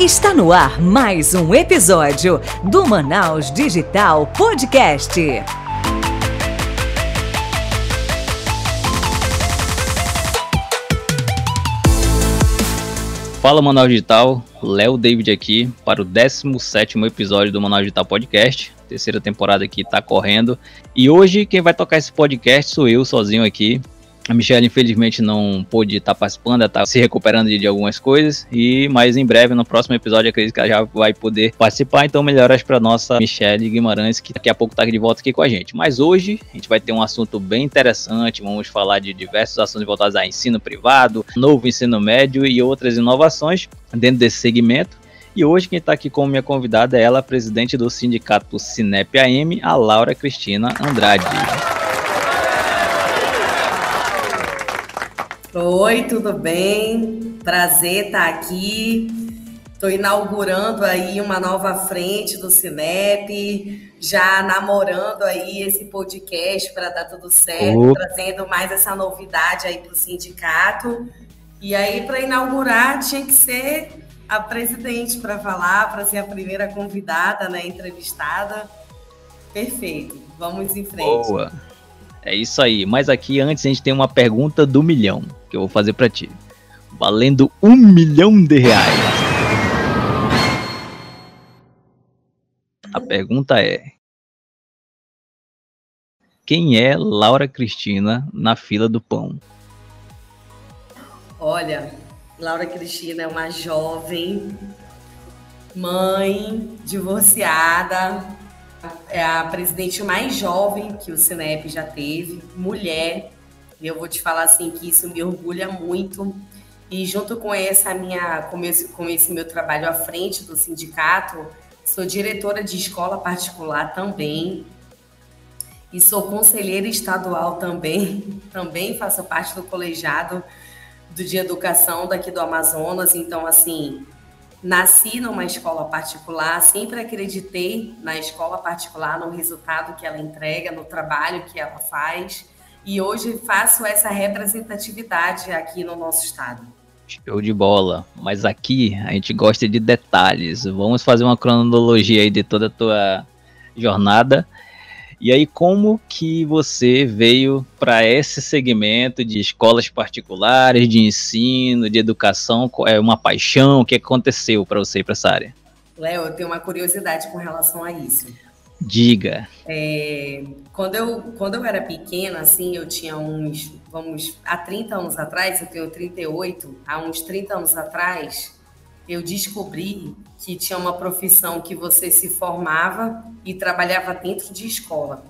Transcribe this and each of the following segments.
Está no ar mais um episódio do Manaus Digital Podcast. Fala Manaus Digital, Léo David aqui para o 17º episódio do Manaus Digital Podcast. Terceira temporada aqui está correndo. E hoje quem vai tocar esse podcast sou eu sozinho aqui. A Michelle, infelizmente, não pôde estar participando, ela está se recuperando de, de, algumas coisas. E mais em breve, no próximo episódio, acredito que ela já vai poder participar. Então, melhoras para nossa Michelle Guimarães, que daqui a pouco está de volta aqui com a gente. Mas hoje a gente vai ter um assunto bem interessante. Vamos falar de diversos assuntos voltados a ensino privado, novo ensino médio e outras inovações dentro desse segmento. E hoje quem está aqui como minha convidada é ela, presidente do sindicato Cinep AM, a Laura Cristina Andrade. Oi, tudo bem? Prazer estar aqui. Estou inaugurando aí uma nova frente do Cinep, já namorando aí esse podcast para dar tudo certo, trazendo mais essa novidade aí para o sindicato. E aí, para inaugurar, tinha que ser a presidente para falar, para ser a primeira convidada, né, entrevistada. Perfeito. Vamos em frente. Boa. É isso aí. Mas aqui antes a gente tem uma pergunta do milhão que eu vou fazer para ti. Valendo um milhão de reais. A pergunta é: Quem é Laura Cristina na fila do pão? Olha, Laura Cristina é uma jovem mãe divorciada, é a presidente mais jovem que o Cinep já teve, mulher. Eu vou te falar assim que isso me orgulha muito. E junto com essa minha, com esse, com esse meu trabalho à frente do sindicato, sou diretora de escola particular também. E sou conselheira estadual também. Também faço parte do colegiado do de educação daqui do Amazonas. Então, assim, Nasci numa escola particular, sempre acreditei na escola particular, no resultado que ela entrega, no trabalho que ela faz, e hoje faço essa representatividade aqui no nosso estado. Show de bola. Mas aqui a gente gosta de detalhes. Vamos fazer uma cronologia aí de toda a tua jornada e aí, como que você veio para esse segmento de escolas particulares, de ensino, de educação? É uma paixão? O que aconteceu para você ir para essa área? Léo, eu tenho uma curiosidade com relação a isso. Diga. É, quando, eu, quando eu era pequena, assim, eu tinha uns, vamos, há 30 anos atrás, eu tenho 38, há uns 30 anos atrás, eu descobri que tinha uma profissão que você se formava e trabalhava dentro de escola.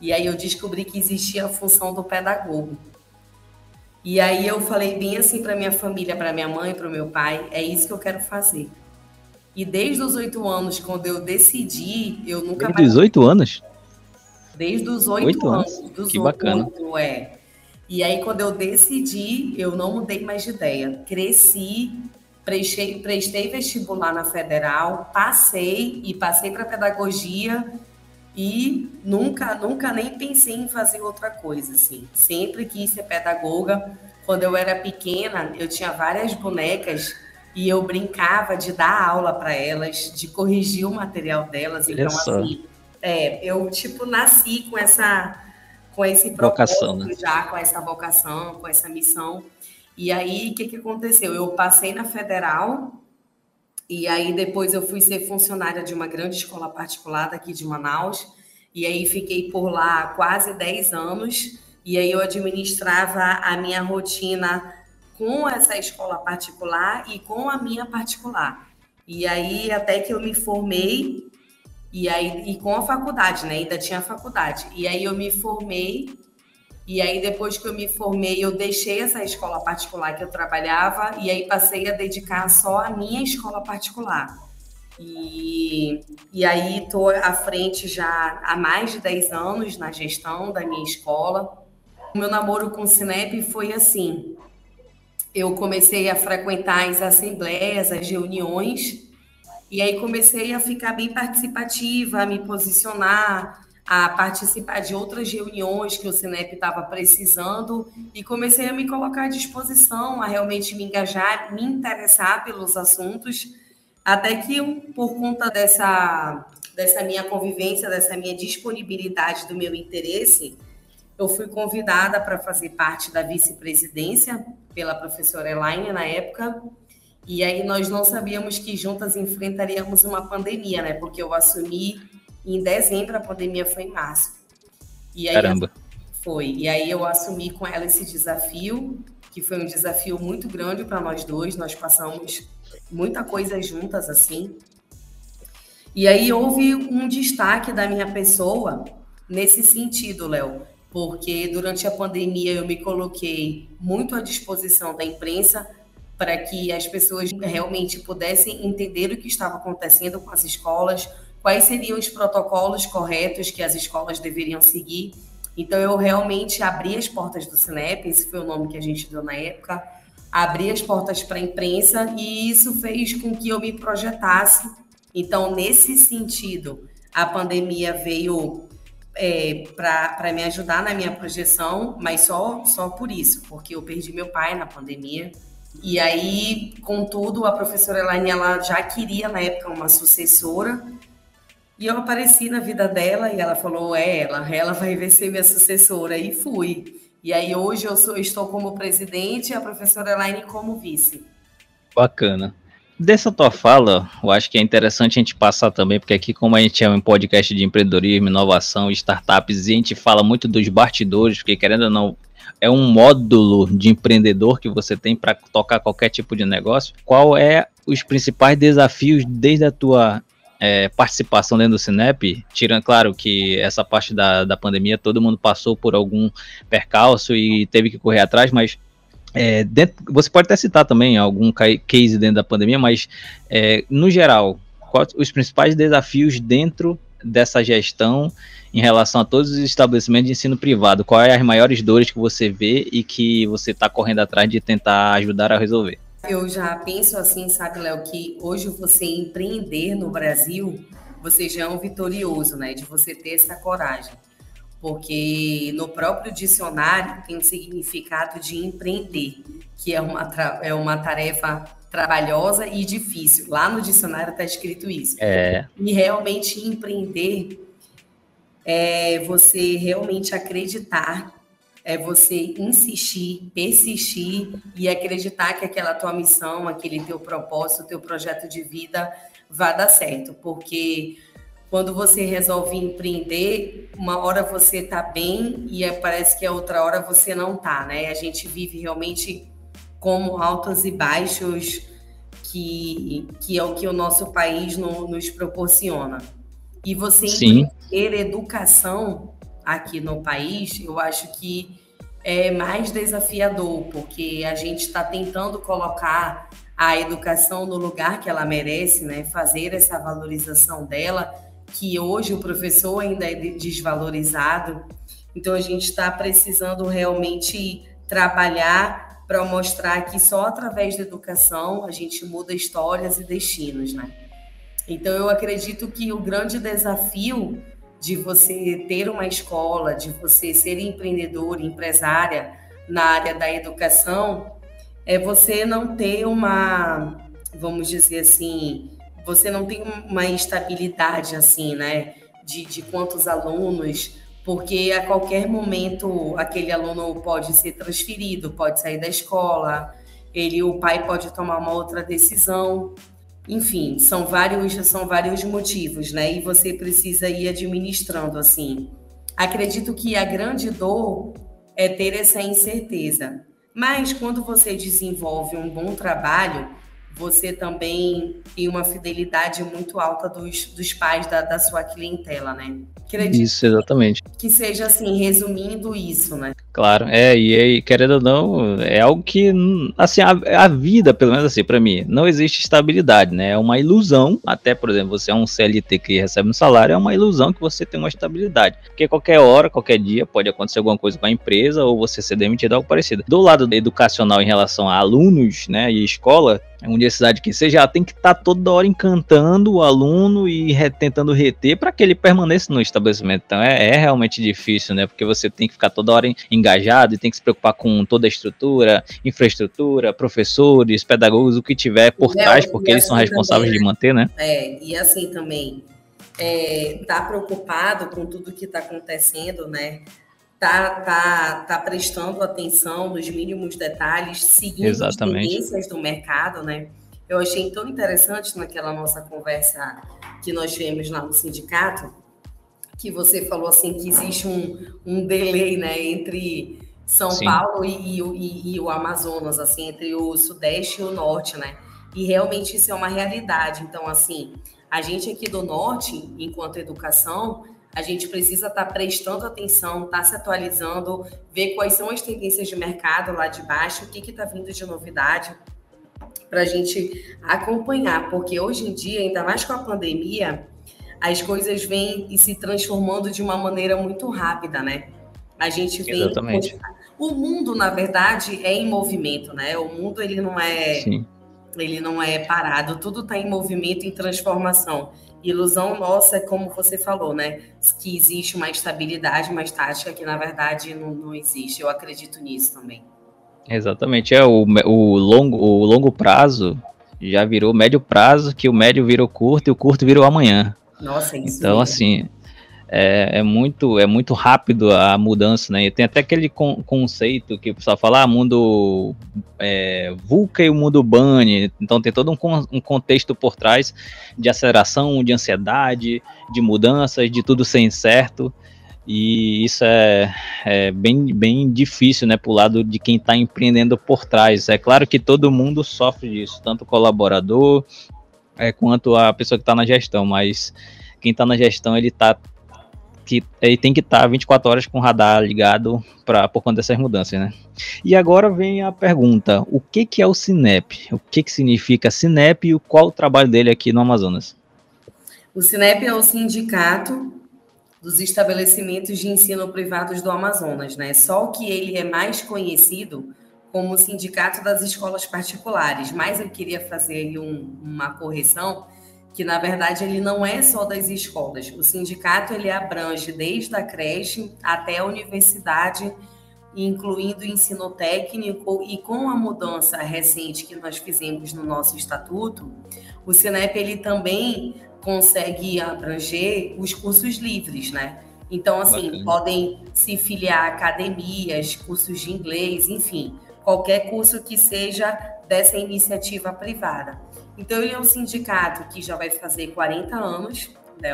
E aí eu descobri que existia a função do pedagogo. E aí eu falei bem assim para minha família, para minha mãe, para o meu pai, é isso que eu quero fazer. E desde os oito anos, quando eu decidi, eu nunca desde mais... os oito anos? Desde os oito anos. anos. Dos que bacana. 8, é. E aí, quando eu decidi, eu não mudei mais de ideia. Cresci, prestei, prestei vestibular na federal, passei e passei para pedagogia e nunca, nunca nem pensei em fazer outra coisa, assim. Sempre quis ser pedagoga. Quando eu era pequena, eu tinha várias bonecas e eu brincava de dar aula para elas, de corrigir o material delas. Então, assim, é, eu tipo nasci com essa com esse propósito vocação, né? já, com essa vocação, com essa missão. E aí, o que, que aconteceu? Eu passei na federal, e aí depois eu fui ser funcionária de uma grande escola particular daqui de Manaus, e aí fiquei por lá quase 10 anos, e aí eu administrava a minha rotina com essa escola particular e com a minha particular. E aí até que eu me formei e aí e com a faculdade, né? Ainda tinha faculdade. E aí eu me formei e aí, depois que eu me formei, eu deixei essa escola particular que eu trabalhava e aí passei a dedicar só a minha escola particular. E, e aí estou à frente já há mais de 10 anos na gestão da minha escola. O meu namoro com o Cinep foi assim. Eu comecei a frequentar as assembleias, as reuniões, e aí comecei a ficar bem participativa, a me posicionar, a participar de outras reuniões que o Cinep estava precisando e comecei a me colocar à disposição, a realmente me engajar, me interessar pelos assuntos. Até que, por conta dessa, dessa minha convivência, dessa minha disponibilidade, do meu interesse, eu fui convidada para fazer parte da vice-presidência pela professora Elaine na época. E aí nós não sabíamos que juntas enfrentaríamos uma pandemia, né? Porque eu assumi em dezembro, a pandemia foi em março. E aí, Caramba. Foi. E aí eu assumi com ela esse desafio, que foi um desafio muito grande para nós dois. Nós passamos muita coisa juntas assim. E aí houve um destaque da minha pessoa nesse sentido, Léo, porque durante a pandemia eu me coloquei muito à disposição da imprensa para que as pessoas realmente pudessem entender o que estava acontecendo com as escolas, quais seriam os protocolos corretos que as escolas deveriam seguir. Então eu realmente abri as portas do Cinep, esse foi o nome que a gente deu na época, abri as portas para a imprensa e isso fez com que eu me projetasse. Então, nesse sentido, a pandemia veio é, para me ajudar na minha projeção, mas só, só por isso, porque eu perdi meu pai na pandemia. E aí, contudo, a professora Elaine ela já queria na época uma sucessora. E eu apareci na vida dela e ela falou: é, ela, ela vai ser minha sucessora. E fui. E aí hoje eu sou, estou como presidente e a professora Elaine como vice. Bacana. Dessa tua fala, eu acho que é interessante a gente passar também, porque aqui, como a gente é um podcast de empreendedorismo, inovação, startups, e a gente fala muito dos bastidores, porque querendo ou não, é um módulo de empreendedor que você tem para tocar qualquer tipo de negócio. Qual é os principais desafios desde a tua é, participação dentro do Cinep, tirando, claro, que essa parte da, da pandemia todo mundo passou por algum percalço e teve que correr atrás, mas é, dentro, você pode até citar também algum case dentro da pandemia, mas é, no geral, quais os principais desafios dentro dessa gestão em relação a todos os estabelecimentos de ensino privado? Quais as maiores dores que você vê e que você está correndo atrás de tentar ajudar a resolver? Eu já penso assim, sabe, Léo, que hoje você empreender no Brasil, você já é um vitorioso, né? De você ter essa coragem. Porque no próprio dicionário tem o significado de empreender, que é uma, é uma tarefa trabalhosa e difícil. Lá no dicionário está escrito isso. É. E realmente empreender é você realmente acreditar é você insistir, persistir e acreditar que aquela tua missão, aquele teu propósito, teu projeto de vida vai dar certo, porque quando você resolve empreender, uma hora você está bem e é, parece que a outra hora você não está, né? A gente vive realmente como altos e baixos que, que é o que o nosso país no, nos proporciona. E você empreender educação aqui no país, eu acho que é mais desafiador, porque a gente está tentando colocar a educação no lugar que ela merece, né? Fazer essa valorização dela, que hoje o professor ainda é desvalorizado. Então a gente está precisando realmente trabalhar para mostrar que só através da educação a gente muda histórias e destinos, né? Então eu acredito que o grande desafio de você ter uma escola, de você ser empreendedor, empresária na área da educação, é você não ter uma, vamos dizer assim, você não tem uma estabilidade assim, né? De, de quantos alunos, porque a qualquer momento aquele aluno pode ser transferido, pode sair da escola, ele, o pai pode tomar uma outra decisão. Enfim, são vários, são vários motivos, né? E você precisa ir administrando assim. Acredito que a grande dor é ter essa incerteza. Mas quando você desenvolve um bom trabalho, você também tem uma fidelidade muito alta dos, dos pais da, da sua clientela, né? Acredito isso, exatamente. Que seja assim, resumindo isso, né? Claro, é, e aí, querendo ou não, é algo que, assim, a, a vida, pelo menos assim, para mim, não existe estabilidade, né? É uma ilusão, até, por exemplo, você é um CLT que recebe um salário, é uma ilusão que você tem uma estabilidade. Porque qualquer hora, qualquer dia, pode acontecer alguma coisa com a empresa ou você ser demitido, algo parecido. Do lado educacional em relação a alunos, né, e escola, universidade que seja, tem que estar tá toda hora encantando o aluno e re, tentando reter para que ele permaneça no estabelecimento. Então é, é, realmente difícil, né? Porque você tem que ficar toda hora engajado e tem que se preocupar com toda a estrutura, infraestrutura, professores, pedagogos, o que tiver por trás, porque eles assim são responsáveis também, de manter, né? É, e assim também, é, tá preocupado com tudo que está acontecendo, né? Tá, tá, tá prestando atenção nos mínimos detalhes, seguindo Exatamente. as tendências do mercado, né? Eu achei tão interessante naquela nossa conversa que nós tivemos lá no sindicato, que você falou assim que existe um, um delay, né, entre São Sim. Paulo e, e, e, o Amazonas, assim, entre o Sudeste e o Norte, né? E realmente isso é uma realidade. Então, assim, a gente aqui do Norte, enquanto educação, a gente precisa estar tá prestando atenção, estar tá se atualizando, ver quais são as tendências de mercado lá de baixo, o que está vindo de novidade, para a gente acompanhar, porque hoje em dia, ainda mais com a pandemia, as coisas vêm e se transformando de uma maneira muito rápida, né? A gente vem. Exatamente. O mundo, na verdade, é em movimento, né? O mundo ele não é. Sim ele não é parado, tudo está em movimento, em transformação. Ilusão nossa, como você falou, né? Que existe uma estabilidade, uma estática que na verdade não, não existe. Eu acredito nisso também. Exatamente, é o, o, longo, o longo prazo já virou médio prazo, que o médio virou curto e o curto virou amanhã. Nossa, isso Então, mesmo. assim, é, é, muito, é muito rápido a mudança, né? E tem até aquele con conceito que o pessoal fala, ah, mundo é, VUCA e o mundo BANI. Então tem todo um, um, contexto por trás de aceleração, de ansiedade, de mudanças, de tudo ser incerto. E isso é, é bem, bem difícil, né, o lado de quem está empreendendo por trás. É claro que todo mundo sofre disso, tanto o colaborador é, quanto a pessoa que está na gestão, mas quem está na gestão ele está que ele tem que estar tá 24 horas com o radar ligado para por conta dessas mudanças, né? E agora vem a pergunta: o que que é o Cinep? O que que significa Cinep e qual o trabalho dele aqui no Amazonas? O Cinep é o sindicato dos estabelecimentos de ensino privados do Amazonas, né? Só que ele é mais conhecido como o Sindicato das Escolas Particulares, mas eu queria fazer um, uma correção que na verdade ele não é só das escolas. O sindicato ele abrange desde a creche até a universidade, incluindo o ensino técnico e com a mudança recente que nós fizemos no nosso estatuto, o Cinep ele também consegue abranger os cursos livres, né? Então assim, Bacana. podem se filiar a academias, cursos de inglês, enfim, qualquer curso que seja dessa iniciativa privada. Então, ele é um sindicato que já vai fazer 40 anos né,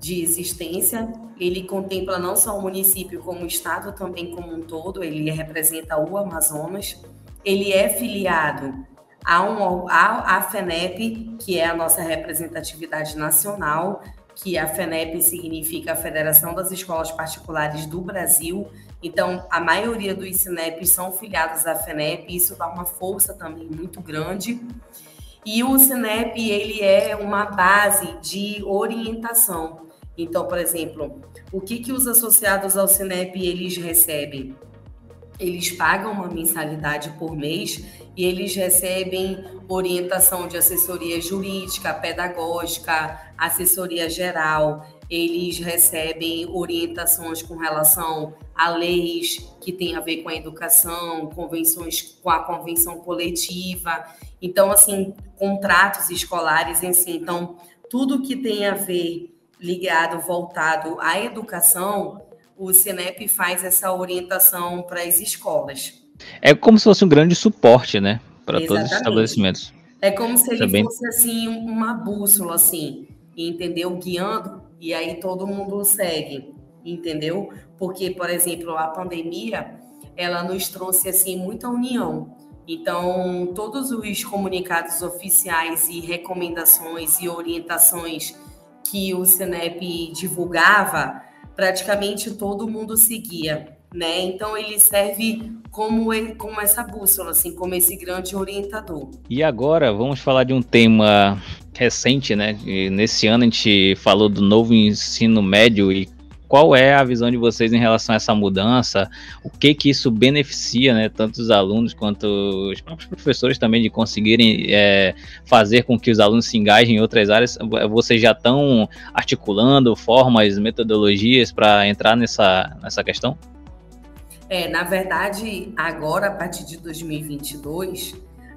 de existência. Ele contempla não só o município, como o estado também como um todo. Ele representa o Amazonas. Ele é filiado a, um, a, a FENEP, que é a nossa representatividade nacional, que a FENEP significa a Federação das Escolas Particulares do Brasil. Então, a maioria dos CINEPs são filiados à FENEP, isso dá uma força também muito grande. E o Cinep, ele é uma base de orientação. Então, por exemplo, o que, que os associados ao Cinep eles recebem? Eles pagam uma mensalidade por mês e eles recebem orientação de assessoria jurídica, pedagógica, assessoria geral. Eles recebem orientações com relação a leis que têm a ver com a educação, convenções com a convenção coletiva. Então, assim, contratos escolares em si. Então, tudo que tem a ver ligado, voltado à educação, o Cinep faz essa orientação para as escolas. É como se fosse um grande suporte, né, para todos os estabelecimentos. É como se ele Também... fosse assim uma bússola assim, entendeu? Guiando e aí todo mundo segue, entendeu? Porque, por exemplo, a pandemia, ela nos trouxe assim muita união. Então, todos os comunicados oficiais e recomendações e orientações que o Senep divulgava, praticamente todo mundo seguia, né? Então ele serve como, como essa bússola, assim, como esse grande orientador. E agora vamos falar de um tema recente, né? E nesse ano a gente falou do novo ensino médio e qual é a visão de vocês em relação a essa mudança? O que que isso beneficia, né, tanto os alunos quanto os próprios professores também de conseguirem é, fazer com que os alunos se engajem em outras áreas? Vocês já estão articulando formas, metodologias para entrar nessa, nessa questão? É, na verdade, agora, a partir de 2022,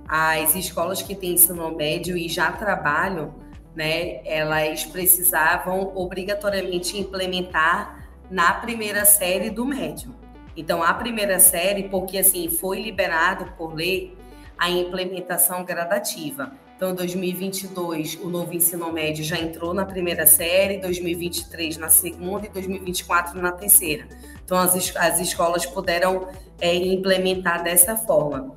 as escolas que têm ensino médio e já trabalham né, elas precisavam obrigatoriamente implementar na primeira série do médio. Então, a primeira série, porque assim foi liberado por lei a implementação gradativa. Então, 2022, o novo ensino médio já entrou na primeira série, 2023 na segunda e 2024 na terceira. Então, as, as escolas puderam é, implementar dessa forma.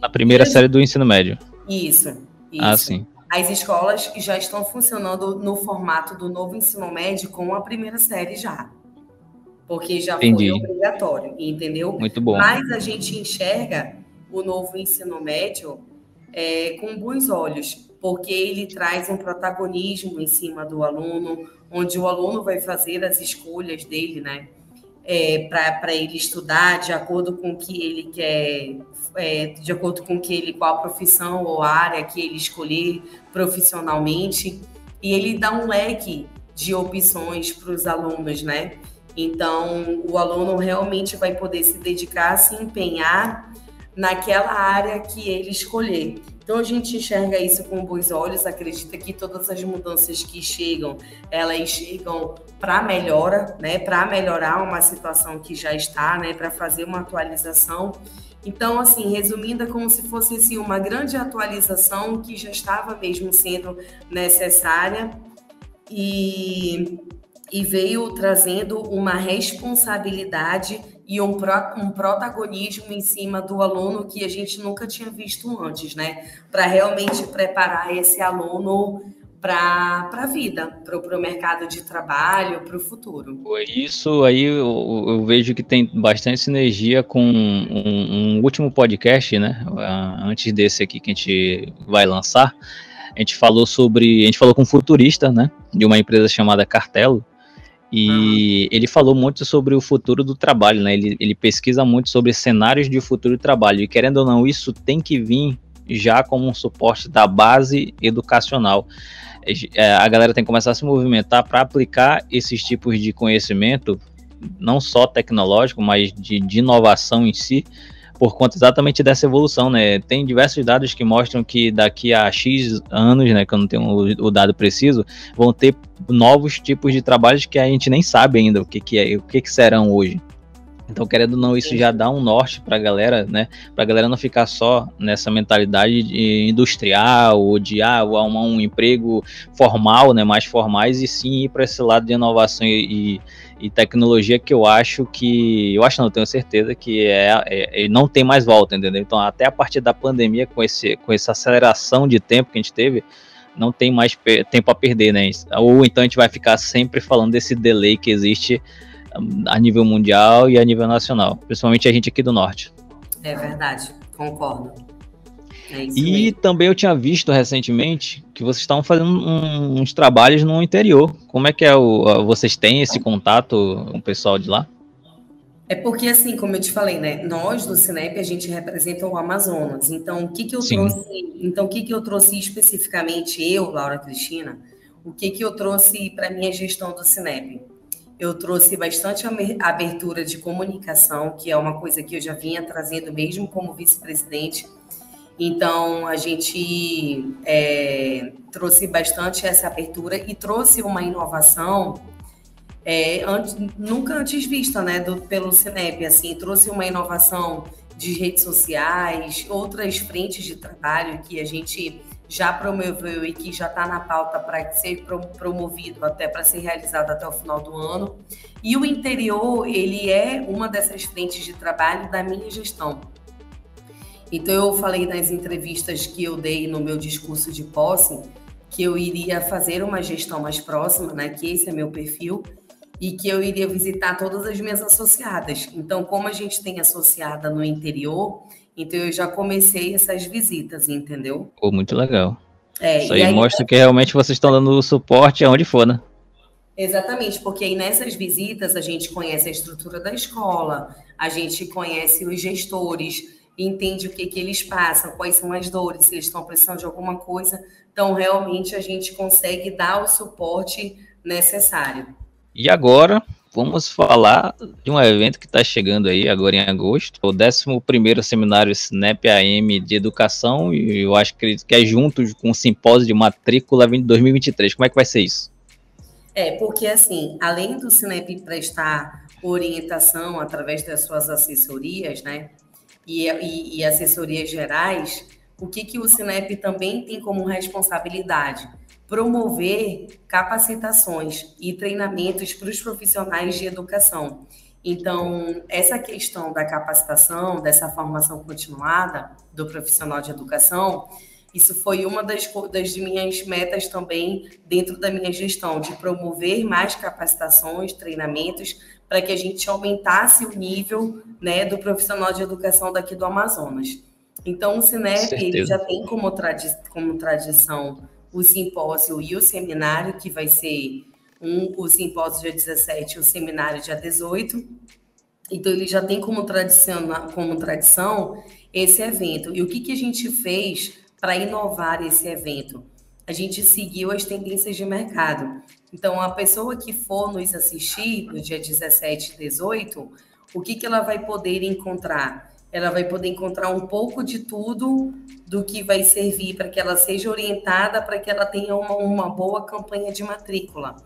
Na primeira série do ensino médio. Isso. isso. Ah, sim as escolas já estão funcionando no formato do novo ensino médio com a primeira série já. Porque já Entendi. foi obrigatório, entendeu? Muito bom. Mas a gente enxerga o novo ensino médio é, com bons olhos, porque ele traz um protagonismo em cima do aluno, onde o aluno vai fazer as escolhas dele, né? É, para ele estudar de acordo com o que ele quer é, de acordo com que ele, qual profissão ou área que ele escolher profissionalmente, e ele dá um leque de opções para os alunos, né? Então, o aluno realmente vai poder se dedicar, se empenhar naquela área que ele escolher. Então, a gente enxerga isso com bons olhos, acredita que todas as mudanças que chegam, elas chegam para melhora, né? Para melhorar uma situação que já está, né? Para fazer uma atualização. Então, assim, resumindo, é como se fosse assim, uma grande atualização que já estava mesmo sendo necessária e, e veio trazendo uma responsabilidade e um, pro, um protagonismo em cima do aluno que a gente nunca tinha visto antes, né? Para realmente preparar esse aluno para a vida, para o mercado de trabalho, para o futuro. Isso aí eu, eu, vejo que tem bastante sinergia com um, um, último podcast, né? Antes desse aqui que a gente vai lançar, a gente falou sobre, a gente falou com um futurista, né? De uma empresa chamada Cartelo. E ele falou muito sobre o futuro do trabalho, né? Ele, ele pesquisa muito sobre cenários de futuro do trabalho. E querendo ou não, isso tem que vir já como um suporte da base educacional. É, a galera tem que começar a se movimentar para aplicar esses tipos de conhecimento, não só tecnológico, mas de, de, inovação em si, por conta exatamente dessa evolução, né? Tem diversos dados que mostram que daqui a X anos, né, que eu não tenho o, dado preciso, vão ter novos tipos de trabalhos que a gente nem sabe ainda o que, que é, o que, que serão hoje. Então, querendo ou não, isso já dá um norte para a galera, né? Para a galera não ficar só nessa mentalidade industrial ou de ah, arrumar um emprego formal, né? Mais formais e sim ir para esse lado de inovação e, e, tecnologia que eu acho que eu acho não tenho certeza que é, é, é, não tem mais volta, entendeu? Então, até a partir da pandemia com esse com essa aceleração de tempo que a gente teve não tem mais tempo a perder, né? Ou então a gente vai ficar sempre falando desse delay que existe a nível mundial e a nível nacional, principalmente a gente aqui do norte. É verdade, concordo. É e mesmo. também eu tinha visto recentemente que vocês estavam fazendo um, uns trabalhos no interior. Como é que é o, vocês têm esse contato com o pessoal de lá? É porque, assim, como eu te falei, né? Nós do Cinep a gente representa o Amazonas. Então, o que, que eu Sim. trouxe? Então, o que, que eu trouxe especificamente, eu, Laura Cristina, o que, que eu trouxe para minha gestão do Cinep? Eu trouxe bastante abertura de comunicação, que é uma coisa que eu já vinha trazendo mesmo como vice-presidente. Então, a gente é, trouxe bastante essa abertura e trouxe uma inovação é, antes, nunca antes vista né, do, pelo Cinep. Assim, trouxe uma inovação de redes sociais, outras frentes de trabalho que a gente já promoveu e que já está na pauta para ser promovido até para ser realizado até o final do ano. E o interior, ele é uma dessas frentes de trabalho da minha gestão. Então eu falei nas entrevistas que eu dei no meu discurso de posse que eu iria fazer uma gestão mais próxima, né, que esse é meu perfil, e que eu iria visitar todas as minhas associadas. Então, como a gente tem associada no interior, então eu já comecei essas visitas, entendeu? Pô, muito legal. É, Isso aí, aí, mostra que realmente vocês estão dando suporte aonde for, né? Exatamente, porque aí nessas visitas a gente conhece a estrutura da escola, a gente conhece os gestores, entende o que, que eles passam, quais são as dores, se eles estão precisando de alguma coisa. Então, realmente, a gente consegue dar o suporte necessário. E agora, vamos falar de um evento que está chegando aí agora em agosto, o 11 Seminário Snap AM de Educação, e eu acho que é junto com o Simpósio de Matrícula 2023. Como é que vai ser isso? É, porque assim, além do Sinep prestar orientação através das suas assessorias, né, e, e, e assessorias gerais, o que, que o Sinep também tem como responsabilidade? Promover capacitações e treinamentos para os profissionais de educação. Então, essa questão da capacitação, dessa formação continuada do profissional de educação, isso foi uma das, das minhas metas também dentro da minha gestão, de promover mais capacitações, treinamentos, para que a gente aumentasse o nível né, do profissional de educação daqui do Amazonas. Então, o Cinep ele já tem como, tradi como tradição o simpósio e o seminário, que vai ser um, o simpósio dia 17 e o seminário dia 18. Então, ele já tem como tradição, como tradição esse evento. E o que, que a gente fez para inovar esse evento. A gente seguiu as tendências de mercado. Então, a pessoa que for nos assistir no dia 17 e 18, o que, que ela vai poder encontrar? Ela vai poder encontrar um pouco de tudo do que vai servir para que ela seja orientada, para que ela tenha uma, uma boa campanha de matrícula.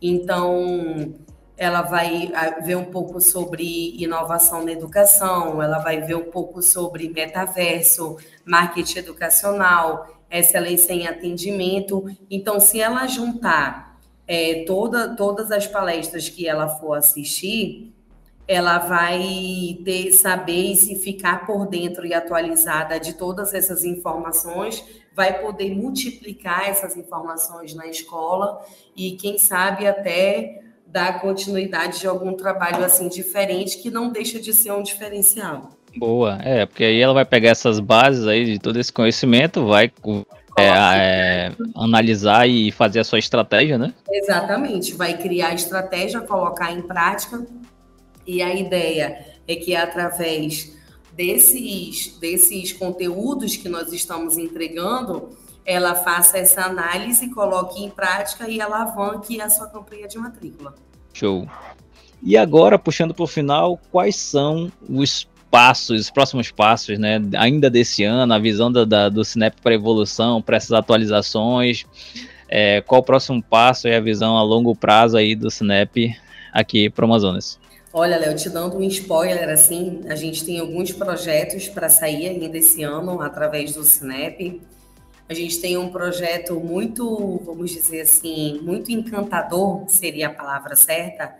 Então, ela vai ah, ver um pouco sobre inovação na educação, ela vai ver um pouco sobre metaverso, marketing educacional, excelência em atendimento. Então, se ela juntar é, toda, todas as palestras que ela for assistir, ela vai ter saber e se ficar por dentro e atualizada de todas essas informações, vai poder multiplicar essas informações na escola e, quem sabe, até dar continuidade de algum trabalho assim diferente que não deixa de ser um diferencial. Boa, é, porque aí ela vai pegar essas bases aí de todo esse conhecimento, vai é, é, analisar e fazer a sua estratégia, né? Exatamente, vai criar a estratégia, colocar em prática, e a ideia é que através desses, desses conteúdos que nós estamos entregando, ela faça essa análise, coloque em prática e alavanque a sua campanha de matrícula. Show. E agora, puxando para o final, quais são os passos, os próximos passos, né? Ainda desse ano, a visão da, da do Cinep para evolução, para essas atualizações. É, qual o próximo passo e a visão a longo prazo aí do Cinep aqui para o Amazonas? Olha, Léo, te dando um spoiler, assim, a gente tem alguns projetos para sair ainda esse ano através do Cinep. A gente tem um projeto muito, vamos dizer assim, muito encantador, seria a palavra certa,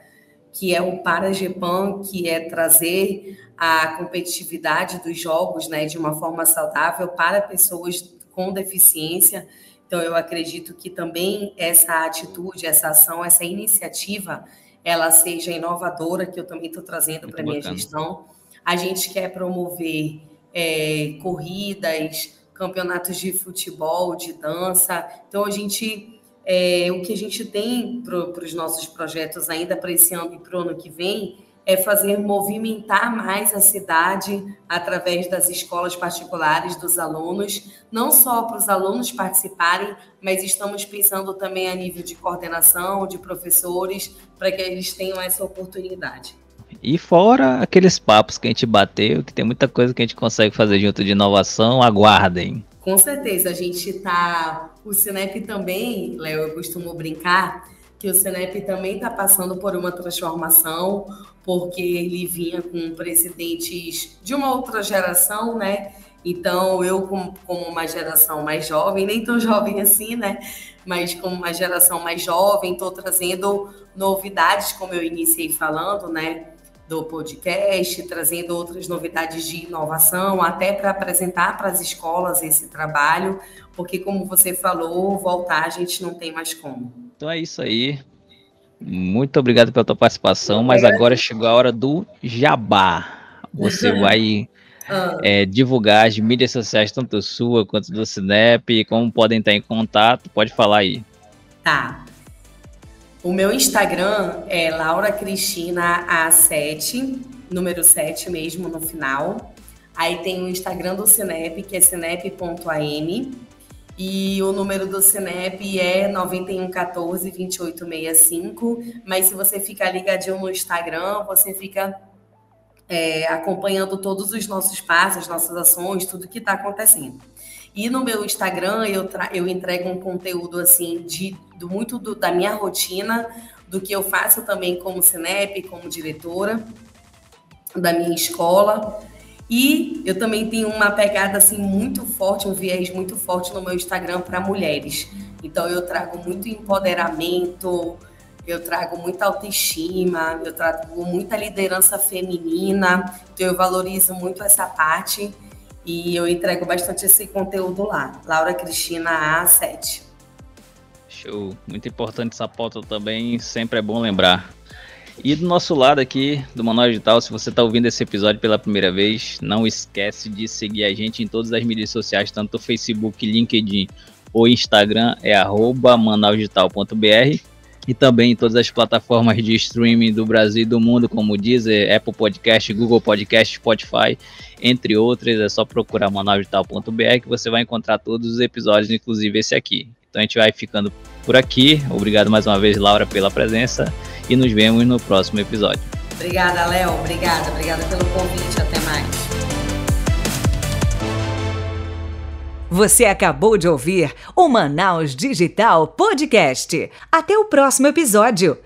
que é o Paragepan, que é trazer a competitividade dos jogos né, de uma forma saudável para pessoas com deficiência. Então, eu acredito que também essa atitude, essa ação, essa iniciativa, ela seja inovadora, que eu também estou trazendo para a minha gestão. A gente quer promover é, corridas, campeonatos de futebol, de dança. Então, a gente, é, o que a gente tem para os nossos projetos ainda para esse ano e para o ano que vem é fazer movimentar mais a cidade através das escolas particulares dos alunos, não só para os alunos participarem, mas estamos pensando também a nível de coordenação, de professores, para que eles tenham essa oportunidade. E fora aqueles papos que a gente bateu, que tem muita coisa que a gente consegue fazer junto de inovação, aguardem. Com certeza, a gente está. O Cinep também, Léo, eu costumo brincar que o Cinep também está passando por uma transformação, porque ele vinha com presidentes de uma outra geração, né? Então, eu, como, como uma geração mais jovem, nem tão jovem assim, né? Mas como uma geração mais jovem, estou trazendo novidades, como eu iniciei falando, né? do podcast, trazendo outras novidades de inovação, até para apresentar para as escolas esse trabalho, porque, como você falou, voltar a gente não tem mais como. Então é isso aí. Muito obrigado pela tua participação, mas agora chegou a hora do jabá. Você vai ah. é, divulgar as mídias sociais, tanto sua quanto do Cinep, como podem estar em contato, pode falar aí. Tá. O meu Instagram é Laura Cristina A7, número 7 mesmo no final. Aí tem o Instagram do Cinep, que é cinep.am. E o número do Cinep é 9114 2865. Mas se você ficar ligadinho no Instagram, você fica é, acompanhando todos os nossos passos, nossas ações, tudo que está acontecendo. E no meu Instagram eu, eu entrego um conteúdo assim de do, muito do, da minha rotina, do que eu faço também como Cinep, como diretora da minha escola. E eu também tenho uma pegada assim muito forte, um viés muito forte no meu Instagram para mulheres. Então eu trago muito empoderamento, eu trago muita autoestima, eu trago muita liderança feminina, então eu valorizo muito essa parte e eu entrego bastante esse conteúdo lá. Laura Cristina A7. Show, muito importante essa pauta também, sempre é bom lembrar. E do nosso lado aqui, do Manual Digital, se você está ouvindo esse episódio pela primeira vez, não esquece de seguir a gente em todas as mídias sociais, tanto Facebook, LinkedIn ou Instagram, é arroba manaudigital.br e também em todas as plataformas de streaming do Brasil e do mundo, como Deezer, Apple Podcast, Google Podcast, Spotify, entre outras. É só procurar manaudigital.br que você vai encontrar todos os episódios, inclusive esse aqui. Então a gente vai ficando por aqui. Obrigado mais uma vez, Laura, pela presença e nos vemos no próximo episódio. Obrigada, Léo. Obrigada, obrigada pelo convite. Até mais. Você acabou de ouvir o Manaus Digital Podcast. Até o próximo episódio.